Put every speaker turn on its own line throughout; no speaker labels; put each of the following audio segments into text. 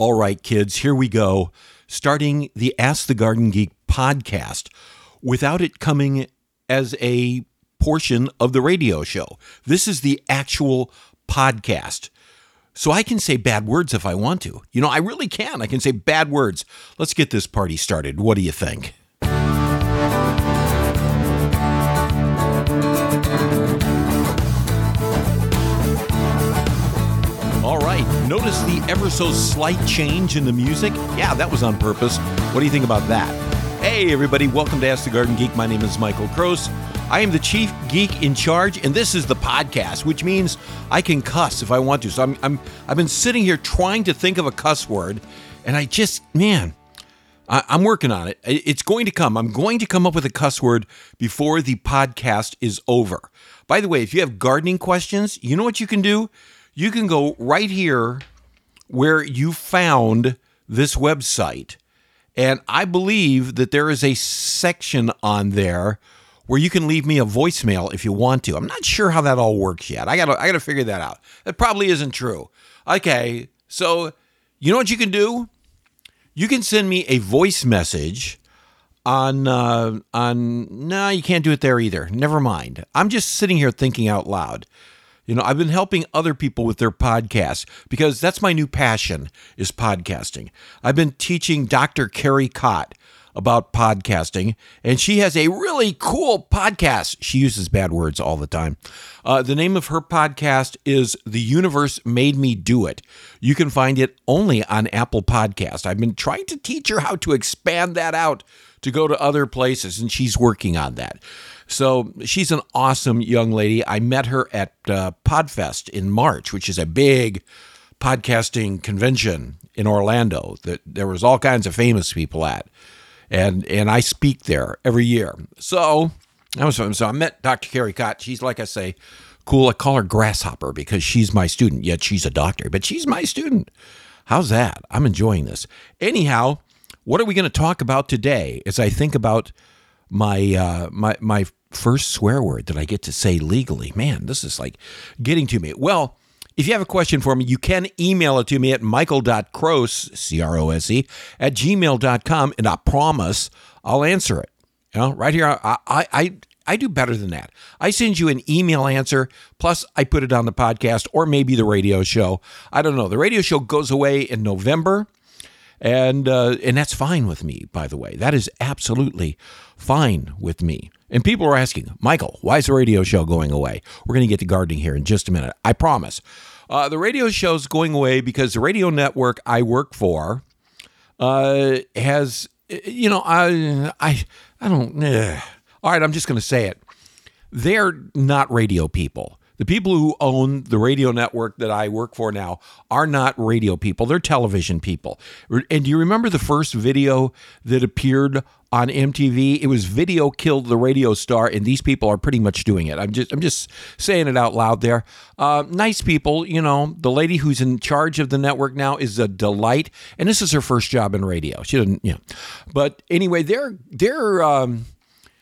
All right, kids, here we go. Starting the Ask the Garden Geek podcast without it coming as a portion of the radio show. This is the actual podcast. So I can say bad words if I want to. You know, I really can. I can say bad words. Let's get this party started. What do you think? Notice the ever so slight change in the music? Yeah, that was on purpose. What do you think about that? Hey, everybody. Welcome to Ask the Garden Geek. My name is Michael Crose. I am the chief geek in charge, and this is the podcast, which means I can cuss if I want to. So I'm, I'm I've been sitting here trying to think of a cuss word, and I just, man, I, I'm working on it. It's going to come. I'm going to come up with a cuss word before the podcast is over. By the way, if you have gardening questions, you know what you can do? You can go right here where you found this website. And I believe that there is a section on there where you can leave me a voicemail if you want to. I'm not sure how that all works yet. I got to I got to figure that out. That probably isn't true. Okay. So, you know what you can do? You can send me a voice message on uh on no, you can't do it there either. Never mind. I'm just sitting here thinking out loud. You know, I've been helping other people with their podcasts because that's my new passion is podcasting. I've been teaching Dr. Kerry Cott about podcasting, and she has a really cool podcast. She uses bad words all the time. Uh, the name of her podcast is The Universe Made Me Do It. You can find it only on Apple Podcast. I've been trying to teach her how to expand that out to go to other places, and she's working on that. So she's an awesome young lady. I met her at uh, Podfest in March, which is a big podcasting convention in Orlando that there was all kinds of famous people at. And and I speak there every year. So that was fun. So I met Dr. Carrie Cott. She's like I say, cool. I call her Grasshopper because she's my student, yet she's a doctor, but she's my student. How's that? I'm enjoying this. Anyhow, what are we going to talk about today as I think about my uh, my my first swear word that I get to say legally. Man, this is like getting to me. Well, if you have a question for me, you can email it to me at michael.crose, C R O S E, at gmail.com, and I promise I'll answer it. You know, right here, I, I, I, I do better than that. I send you an email answer, plus I put it on the podcast or maybe the radio show. I don't know. The radio show goes away in November and uh, and that's fine with me. By the way, that is absolutely fine with me. And people are asking, Michael, why is the radio show going away? We're going to get to gardening here in just a minute. I promise. Uh, the radio show is going away because the radio network I work for uh, has, you know, I I I don't. Uh, all right, I'm just going to say it. They're not radio people. The people who own the radio network that I work for now are not radio people, they're television people. And do you remember the first video that appeared on MTV? It was Video Killed the Radio Star, and these people are pretty much doing it. I'm just I'm just saying it out loud there. Uh, nice people, you know. The lady who's in charge of the network now is a delight, and this is her first job in radio. She didn't, you know. But anyway, they're they're um,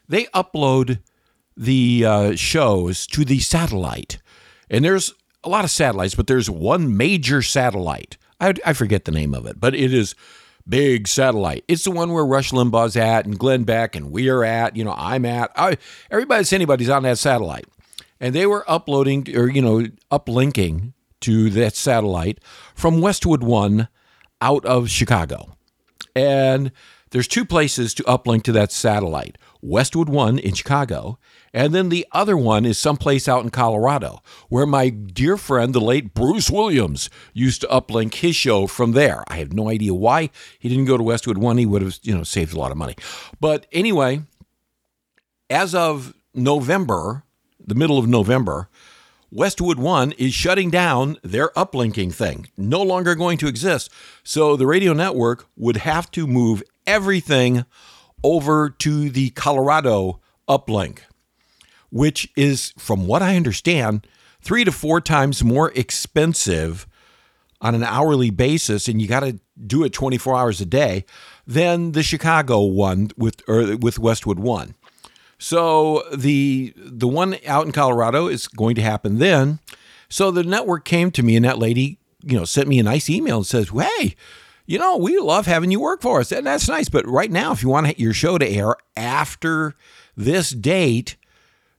they upload the uh, shows to the satellite. And there's a lot of satellites, but there's one major satellite. I, I forget the name of it, but it is big satellite. It's the one where Rush Limbaugh's at and Glenn Beck and we're at, you know, I'm at. I, everybody's anybody's on that satellite. And they were uploading or, you know, uplinking to that satellite from Westwood One out of Chicago. And there's two places to uplink to that satellite Westwood One in Chicago and then the other one is someplace out in Colorado, where my dear friend, the late Bruce Williams, used to uplink his show from there. I have no idea why he didn't go to Westwood One. He would have, you know, saved a lot of money. But anyway, as of November, the middle of November, Westwood One is shutting down their uplinking thing, no longer going to exist. So the radio network would have to move everything over to the Colorado uplink which is, from what I understand, three to four times more expensive on an hourly basis, and you got to do it 24 hours a day than the Chicago one with or with Westwood One. So the the one out in Colorado is going to happen then. So the network came to me, and that lady, you know, sent me a nice email and says, "Hey, you know, we love having you work for us. And that's nice. But right now, if you want your show to air after this date,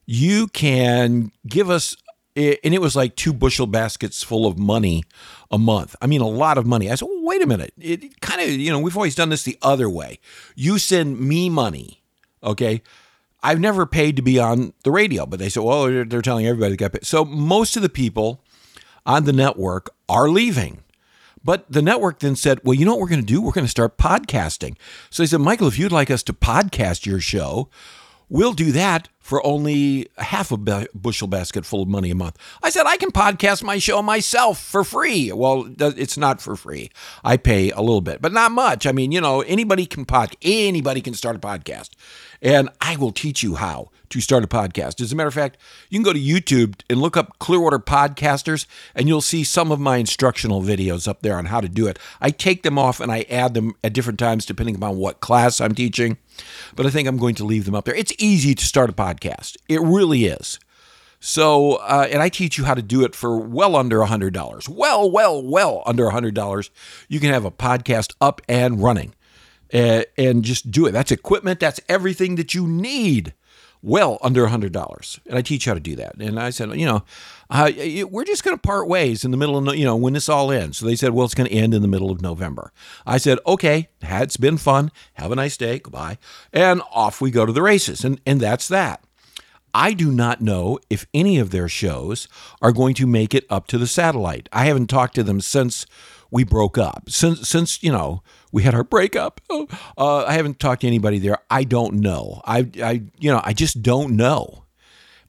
you can give us, and it was like two bushel baskets full of money a month. I mean, a lot of money. I said, well, wait a minute. It kind of, you know, we've always done this the other way. You send me money, okay? I've never paid to be on the radio, but they said, well, they're telling everybody to get paid. So most of the people on the network are leaving. But the network then said, well, you know what we're going to do? We're going to start podcasting. So they said, Michael, if you'd like us to podcast your show, we'll do that for only half a bushel basket full of money a month. I said, I can podcast my show myself for free. Well, it's not for free. I pay a little bit, but not much. I mean, you know, anybody can pod, anybody can start a podcast and I will teach you how to start a podcast. As a matter of fact, you can go to YouTube and look up Clearwater Podcasters, and you'll see some of my instructional videos up there on how to do it. I take them off and I add them at different times depending upon what class I'm teaching, but I think I'm going to leave them up there. It's easy to start a podcast, it really is. So, uh, and I teach you how to do it for well under $100. Well, well, well under $100. You can have a podcast up and running uh, and just do it. That's equipment, that's everything that you need. Well, under a $100. And I teach how to do that. And I said, you know, uh, we're just going to part ways in the middle of, you know, when this all ends. So they said, well, it's going to end in the middle of November. I said, okay, it's been fun. Have a nice day. Goodbye. And off we go to the races. And, and that's that. I do not know if any of their shows are going to make it up to the satellite. I haven't talked to them since we broke up. Since since you know we had our breakup, oh, uh, I haven't talked to anybody there. I don't know. I I you know I just don't know.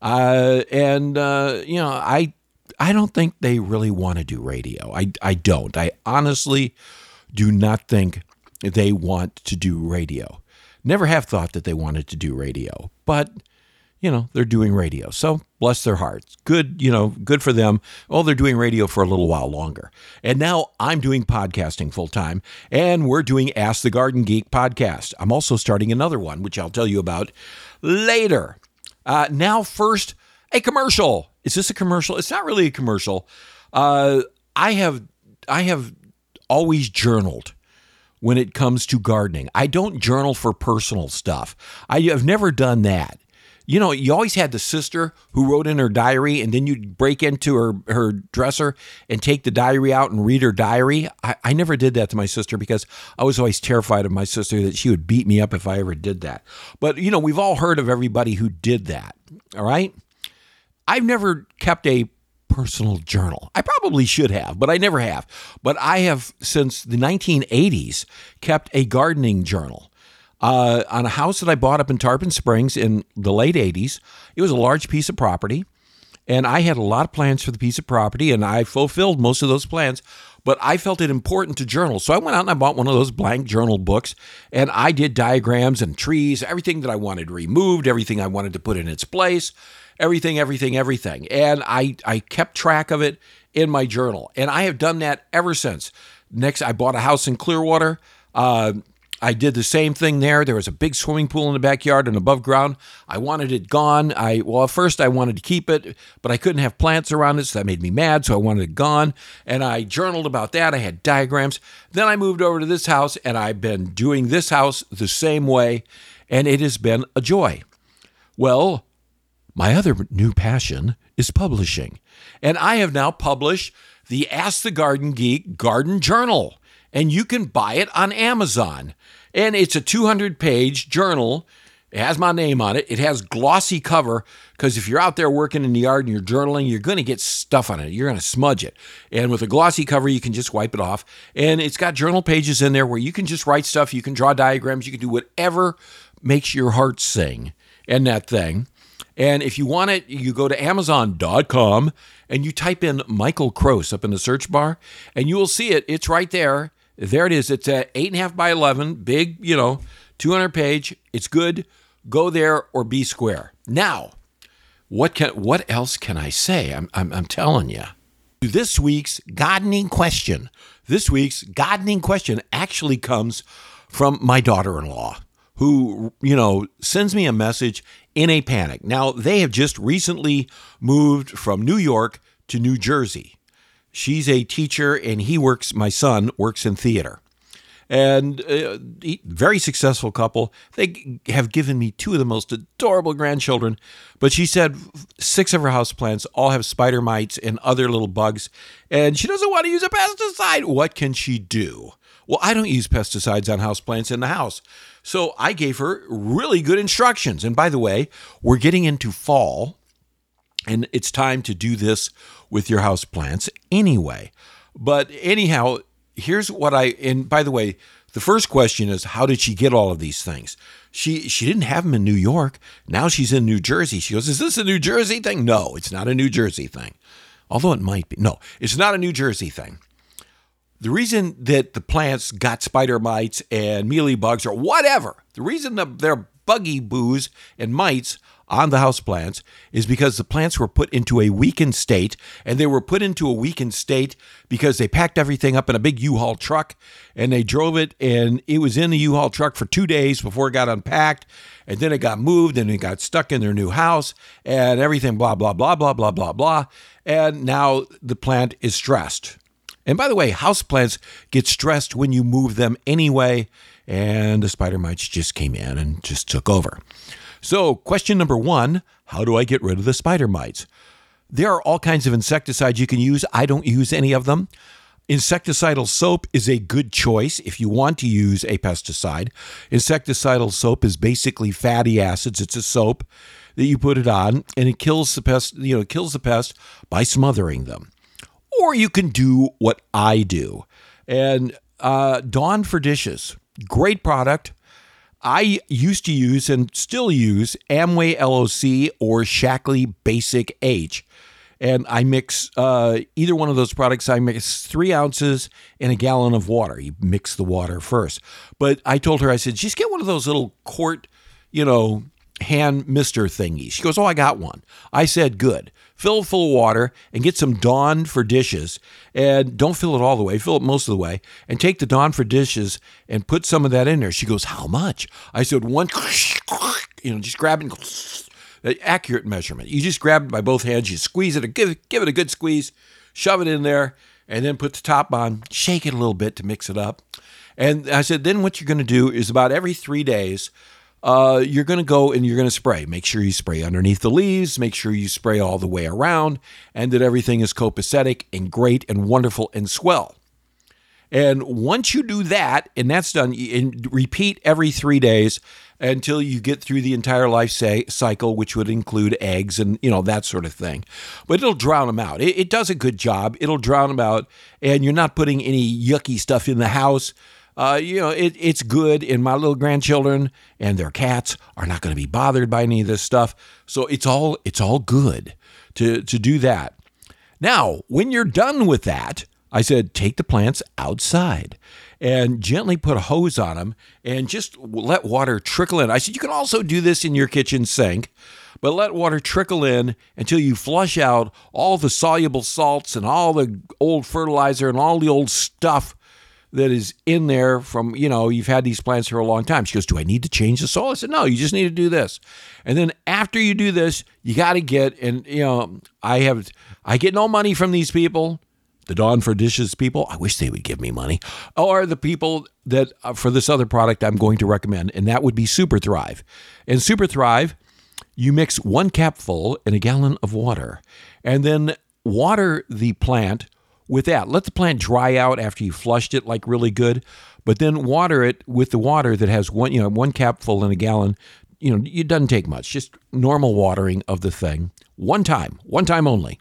Uh, and uh, you know I I don't think they really want to do radio. I I don't. I honestly do not think they want to do radio. Never have thought that they wanted to do radio, but you know, they're doing radio. So bless their hearts. Good, you know, good for them. Oh, they're doing radio for a little while longer. And now I'm doing podcasting full time, and we're doing Ask the Garden Geek podcast. I'm also starting another one, which I'll tell you about later. Uh, now, first, a commercial. Is this a commercial? It's not really a commercial. Uh, I have, I have always journaled when it comes to gardening. I don't journal for personal stuff. I have never done that you know, you always had the sister who wrote in her diary, and then you'd break into her, her dresser and take the diary out and read her diary. I, I never did that to my sister because I was always terrified of my sister that she would beat me up if I ever did that. But, you know, we've all heard of everybody who did that. All right. I've never kept a personal journal. I probably should have, but I never have. But I have, since the 1980s, kept a gardening journal uh, on a house that I bought up in Tarpon Springs in the late 80s. It was a large piece of property, and I had a lot of plans for the piece of property, and I fulfilled most of those plans. But I felt it important to journal. So I went out and I bought one of those blank journal books, and I did diagrams and trees, everything that I wanted removed, everything I wanted to put in its place, everything, everything, everything. And I, I kept track of it in my journal. And I have done that ever since. Next, I bought a house in Clearwater. Uh, I did the same thing there. There was a big swimming pool in the backyard and above ground. I wanted it gone. I well, at first I wanted to keep it, but I couldn't have plants around it, so that made me mad. So I wanted it gone, and I journaled about that. I had diagrams. Then I moved over to this house, and I've been doing this house the same way, and it has been a joy. Well, my other new passion is publishing, and I have now published the Ask the Garden Geek Garden Journal and you can buy it on Amazon. And it's a 200 page journal. It has my name on it. It has glossy cover because if you're out there working in the yard and you're journaling, you're going to get stuff on it. You're going to smudge it. And with a glossy cover, you can just wipe it off. And it's got journal pages in there where you can just write stuff. You can draw diagrams. You can do whatever makes your heart sing in that thing. And if you want it, you go to Amazon.com and you type in Michael Crose up in the search bar, and you will see it. It's right there. There it is. It's at eight and a half by eleven, big, you know, 200 page. It's good. Go there or be square. Now, what can what else can I say? I'm I'm, I'm telling you. This week's gardening question. This week's gardening question actually comes from my daughter-in-law, who you know sends me a message in a panic. Now they have just recently moved from New York to New Jersey. She's a teacher and he works, my son works in theater. and uh, very successful couple. They have given me two of the most adorable grandchildren. But she said six of her houseplants all have spider mites and other little bugs, and she doesn't want to use a pesticide. What can she do? Well, I don't use pesticides on houseplants in the house. So I gave her really good instructions. And by the way, we're getting into fall, and it's time to do this with your house plants anyway. But anyhow, here's what I and by the way, the first question is how did she get all of these things? She she didn't have them in New York. Now she's in New Jersey. She goes, "Is this a New Jersey thing?" No, it's not a New Jersey thing. Although it might be. No, it's not a New Jersey thing. The reason that the plants got spider mites and mealy bugs or whatever, the reason that they're buggy boos and mites on the house plants is because the plants were put into a weakened state and they were put into a weakened state because they packed everything up in a big U-Haul truck and they drove it and it was in the U-Haul truck for 2 days before it got unpacked and then it got moved and it got stuck in their new house and everything blah blah blah blah blah blah blah and now the plant is stressed. And by the way, house plants get stressed when you move them anyway and the spider mites just came in and just took over. So, question number one how do I get rid of the spider mites? There are all kinds of insecticides you can use. I don't use any of them. Insecticidal soap is a good choice if you want to use a pesticide. Insecticidal soap is basically fatty acids. It's a soap that you put it on and it kills the pest, you know, kills the pest by smothering them. Or you can do what I do. And uh, Dawn for dishes, great product. I used to use and still use Amway LOC or Shaklee Basic H. And I mix uh, either one of those products. I mix three ounces in a gallon of water. You mix the water first. But I told her, I said, just get one of those little quart, you know, hand mister thingy. She goes, Oh, I got one. I said, Good. Fill it full of water and get some Dawn for dishes. And don't fill it all the way, fill it most of the way. And take the Dawn for dishes and put some of that in there. She goes, How much? I said, One, you know, just grab it. Accurate measurement. You just grab it by both hands, you squeeze it, give, give it a good squeeze, shove it in there, and then put the top on, shake it a little bit to mix it up. And I said, then what you're going to do is about every three days, uh, you're going to go and you're going to spray. Make sure you spray underneath the leaves. Make sure you spray all the way around and that everything is copacetic and great and wonderful and swell. And once you do that, and that's done, and repeat every three days until you get through the entire life say, cycle, which would include eggs and you know that sort of thing. But it'll drown them out. It, it does a good job. It'll drown them out, and you're not putting any yucky stuff in the house uh, you know, it, it's good. And my little grandchildren and their cats are not going to be bothered by any of this stuff. So it's all it's all good to to do that. Now, when you're done with that, I said take the plants outside and gently put a hose on them and just let water trickle in. I said you can also do this in your kitchen sink but let water trickle in until you flush out all the soluble salts and all the old fertilizer and all the old stuff that is in there from, you know, you've had these plants for a long time. She goes, Do I need to change the soil? I said, No, you just need to do this. And then after you do this, you got to get, and, you know, I have, I get no money from these people. The Dawn for Dishes people, I wish they would give me money, or the people that uh, for this other product I'm going to recommend, and that would be Super Thrive. And Super Thrive, you mix one capful in a gallon of water, and then water the plant with that. Let the plant dry out after you flushed it like really good, but then water it with the water that has one, you know, one capful in a gallon. You know, it doesn't take much, just normal watering of the thing. One time, one time only.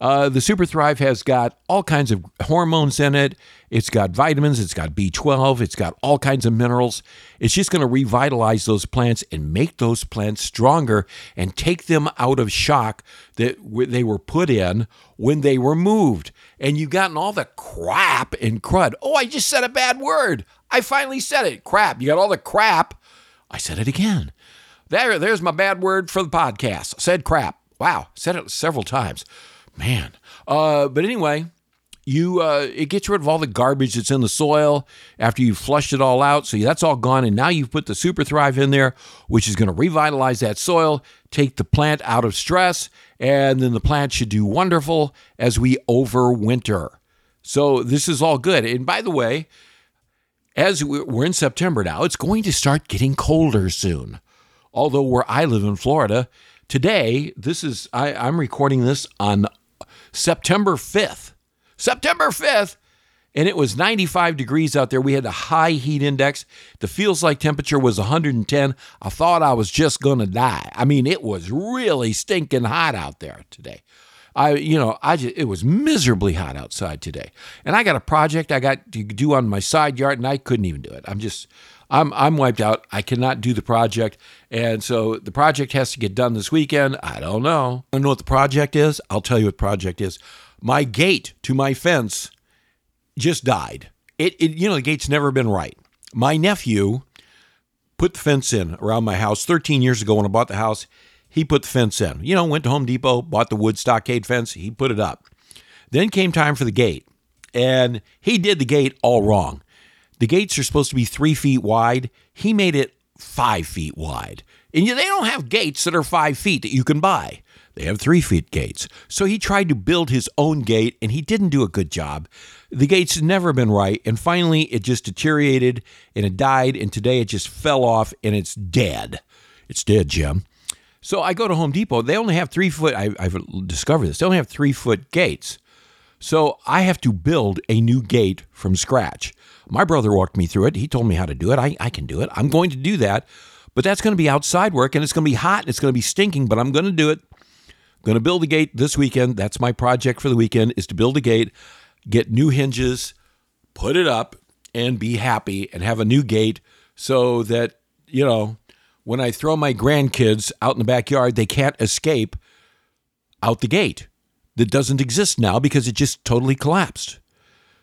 Uh, the Super Thrive has got all kinds of hormones in it. It's got vitamins, it's got B12, it's got all kinds of minerals. It's just going to revitalize those plants and make those plants stronger and take them out of shock that they were put in when they were moved. And you've gotten all the crap and crud. Oh, I just said a bad word. I finally said it. Crap. You got all the crap. I said it again. There, there's my bad word for the podcast. I said crap. Wow, said it several times man. Uh, but anyway, you uh, it gets rid of all the garbage that's in the soil after you've flushed it all out. So that's all gone, and now you've put the Super Thrive in there, which is going to revitalize that soil, take the plant out of stress, and then the plant should do wonderful as we overwinter. So this is all good. And by the way, as we're in September now, it's going to start getting colder soon. Although where I live in Florida, today, this is, I, I'm recording this on September 5th. September 5th, and it was 95 degrees out there. We had a high heat index. The feels like temperature was 110. I thought I was just going to die. I mean, it was really stinking hot out there today. I, you know, I just, it was miserably hot outside today. And I got a project I got to do on my side yard and I couldn't even do it. I'm just, I'm, I'm wiped out. I cannot do the project. And so the project has to get done this weekend. I don't know. I don't know what the project is. I'll tell you what the project is. My gate to my fence just died. It, it you know, the gate's never been right. My nephew put the fence in around my house 13 years ago when I bought the house. He put the fence in. You know, went to Home Depot, bought the wood stockade fence, he put it up. Then came time for the gate, and he did the gate all wrong. The gates are supposed to be three feet wide. He made it five feet wide. And they don't have gates that are five feet that you can buy. They have three feet gates. So he tried to build his own gate and he didn't do a good job. The gate's never been right. And finally, it just deteriorated and it died. And today it just fell off and it's dead. It's dead, Jim. So I go to Home Depot. They only have three foot, I, I've discovered this, they only have three foot gates. So I have to build a new gate from scratch. My brother walked me through it. He told me how to do it. I, I can do it. I'm going to do that. But that's going to be outside work and it's going to be hot and it's going to be stinking, but I'm going to do it. I'm going to build a gate this weekend. That's my project for the weekend is to build a gate, get new hinges, put it up and be happy and have a new gate so that, you know, when I throw my grandkids out in the backyard, they can't escape out the gate that doesn't exist now because it just totally collapsed.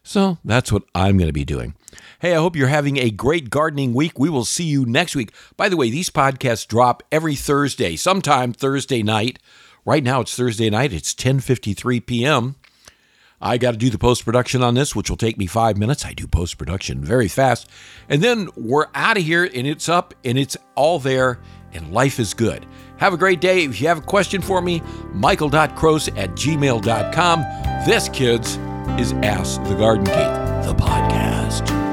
So that's what I'm going to be doing. Hey, I hope you're having a great gardening week. We will see you next week. By the way, these podcasts drop every Thursday, sometime Thursday night. Right now it's Thursday night. It's 10:53 p.m. I got to do the post production on this, which will take me five minutes. I do post production very fast. And then we're out of here and it's up and it's all there and life is good. Have a great day. If you have a question for me, michael.crose at gmail.com. This, kids, is Ask the Garden Geek, the podcast.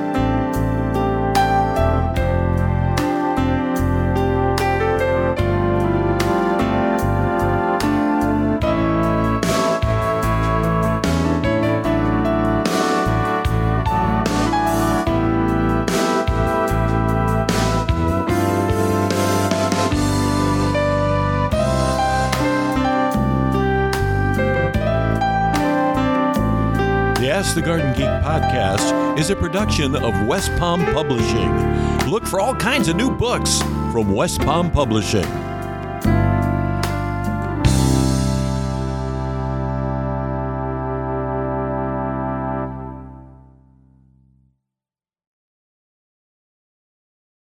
The Garden Geek podcast is a production of West Palm Publishing. Look for all kinds of new books from West Palm Publishing.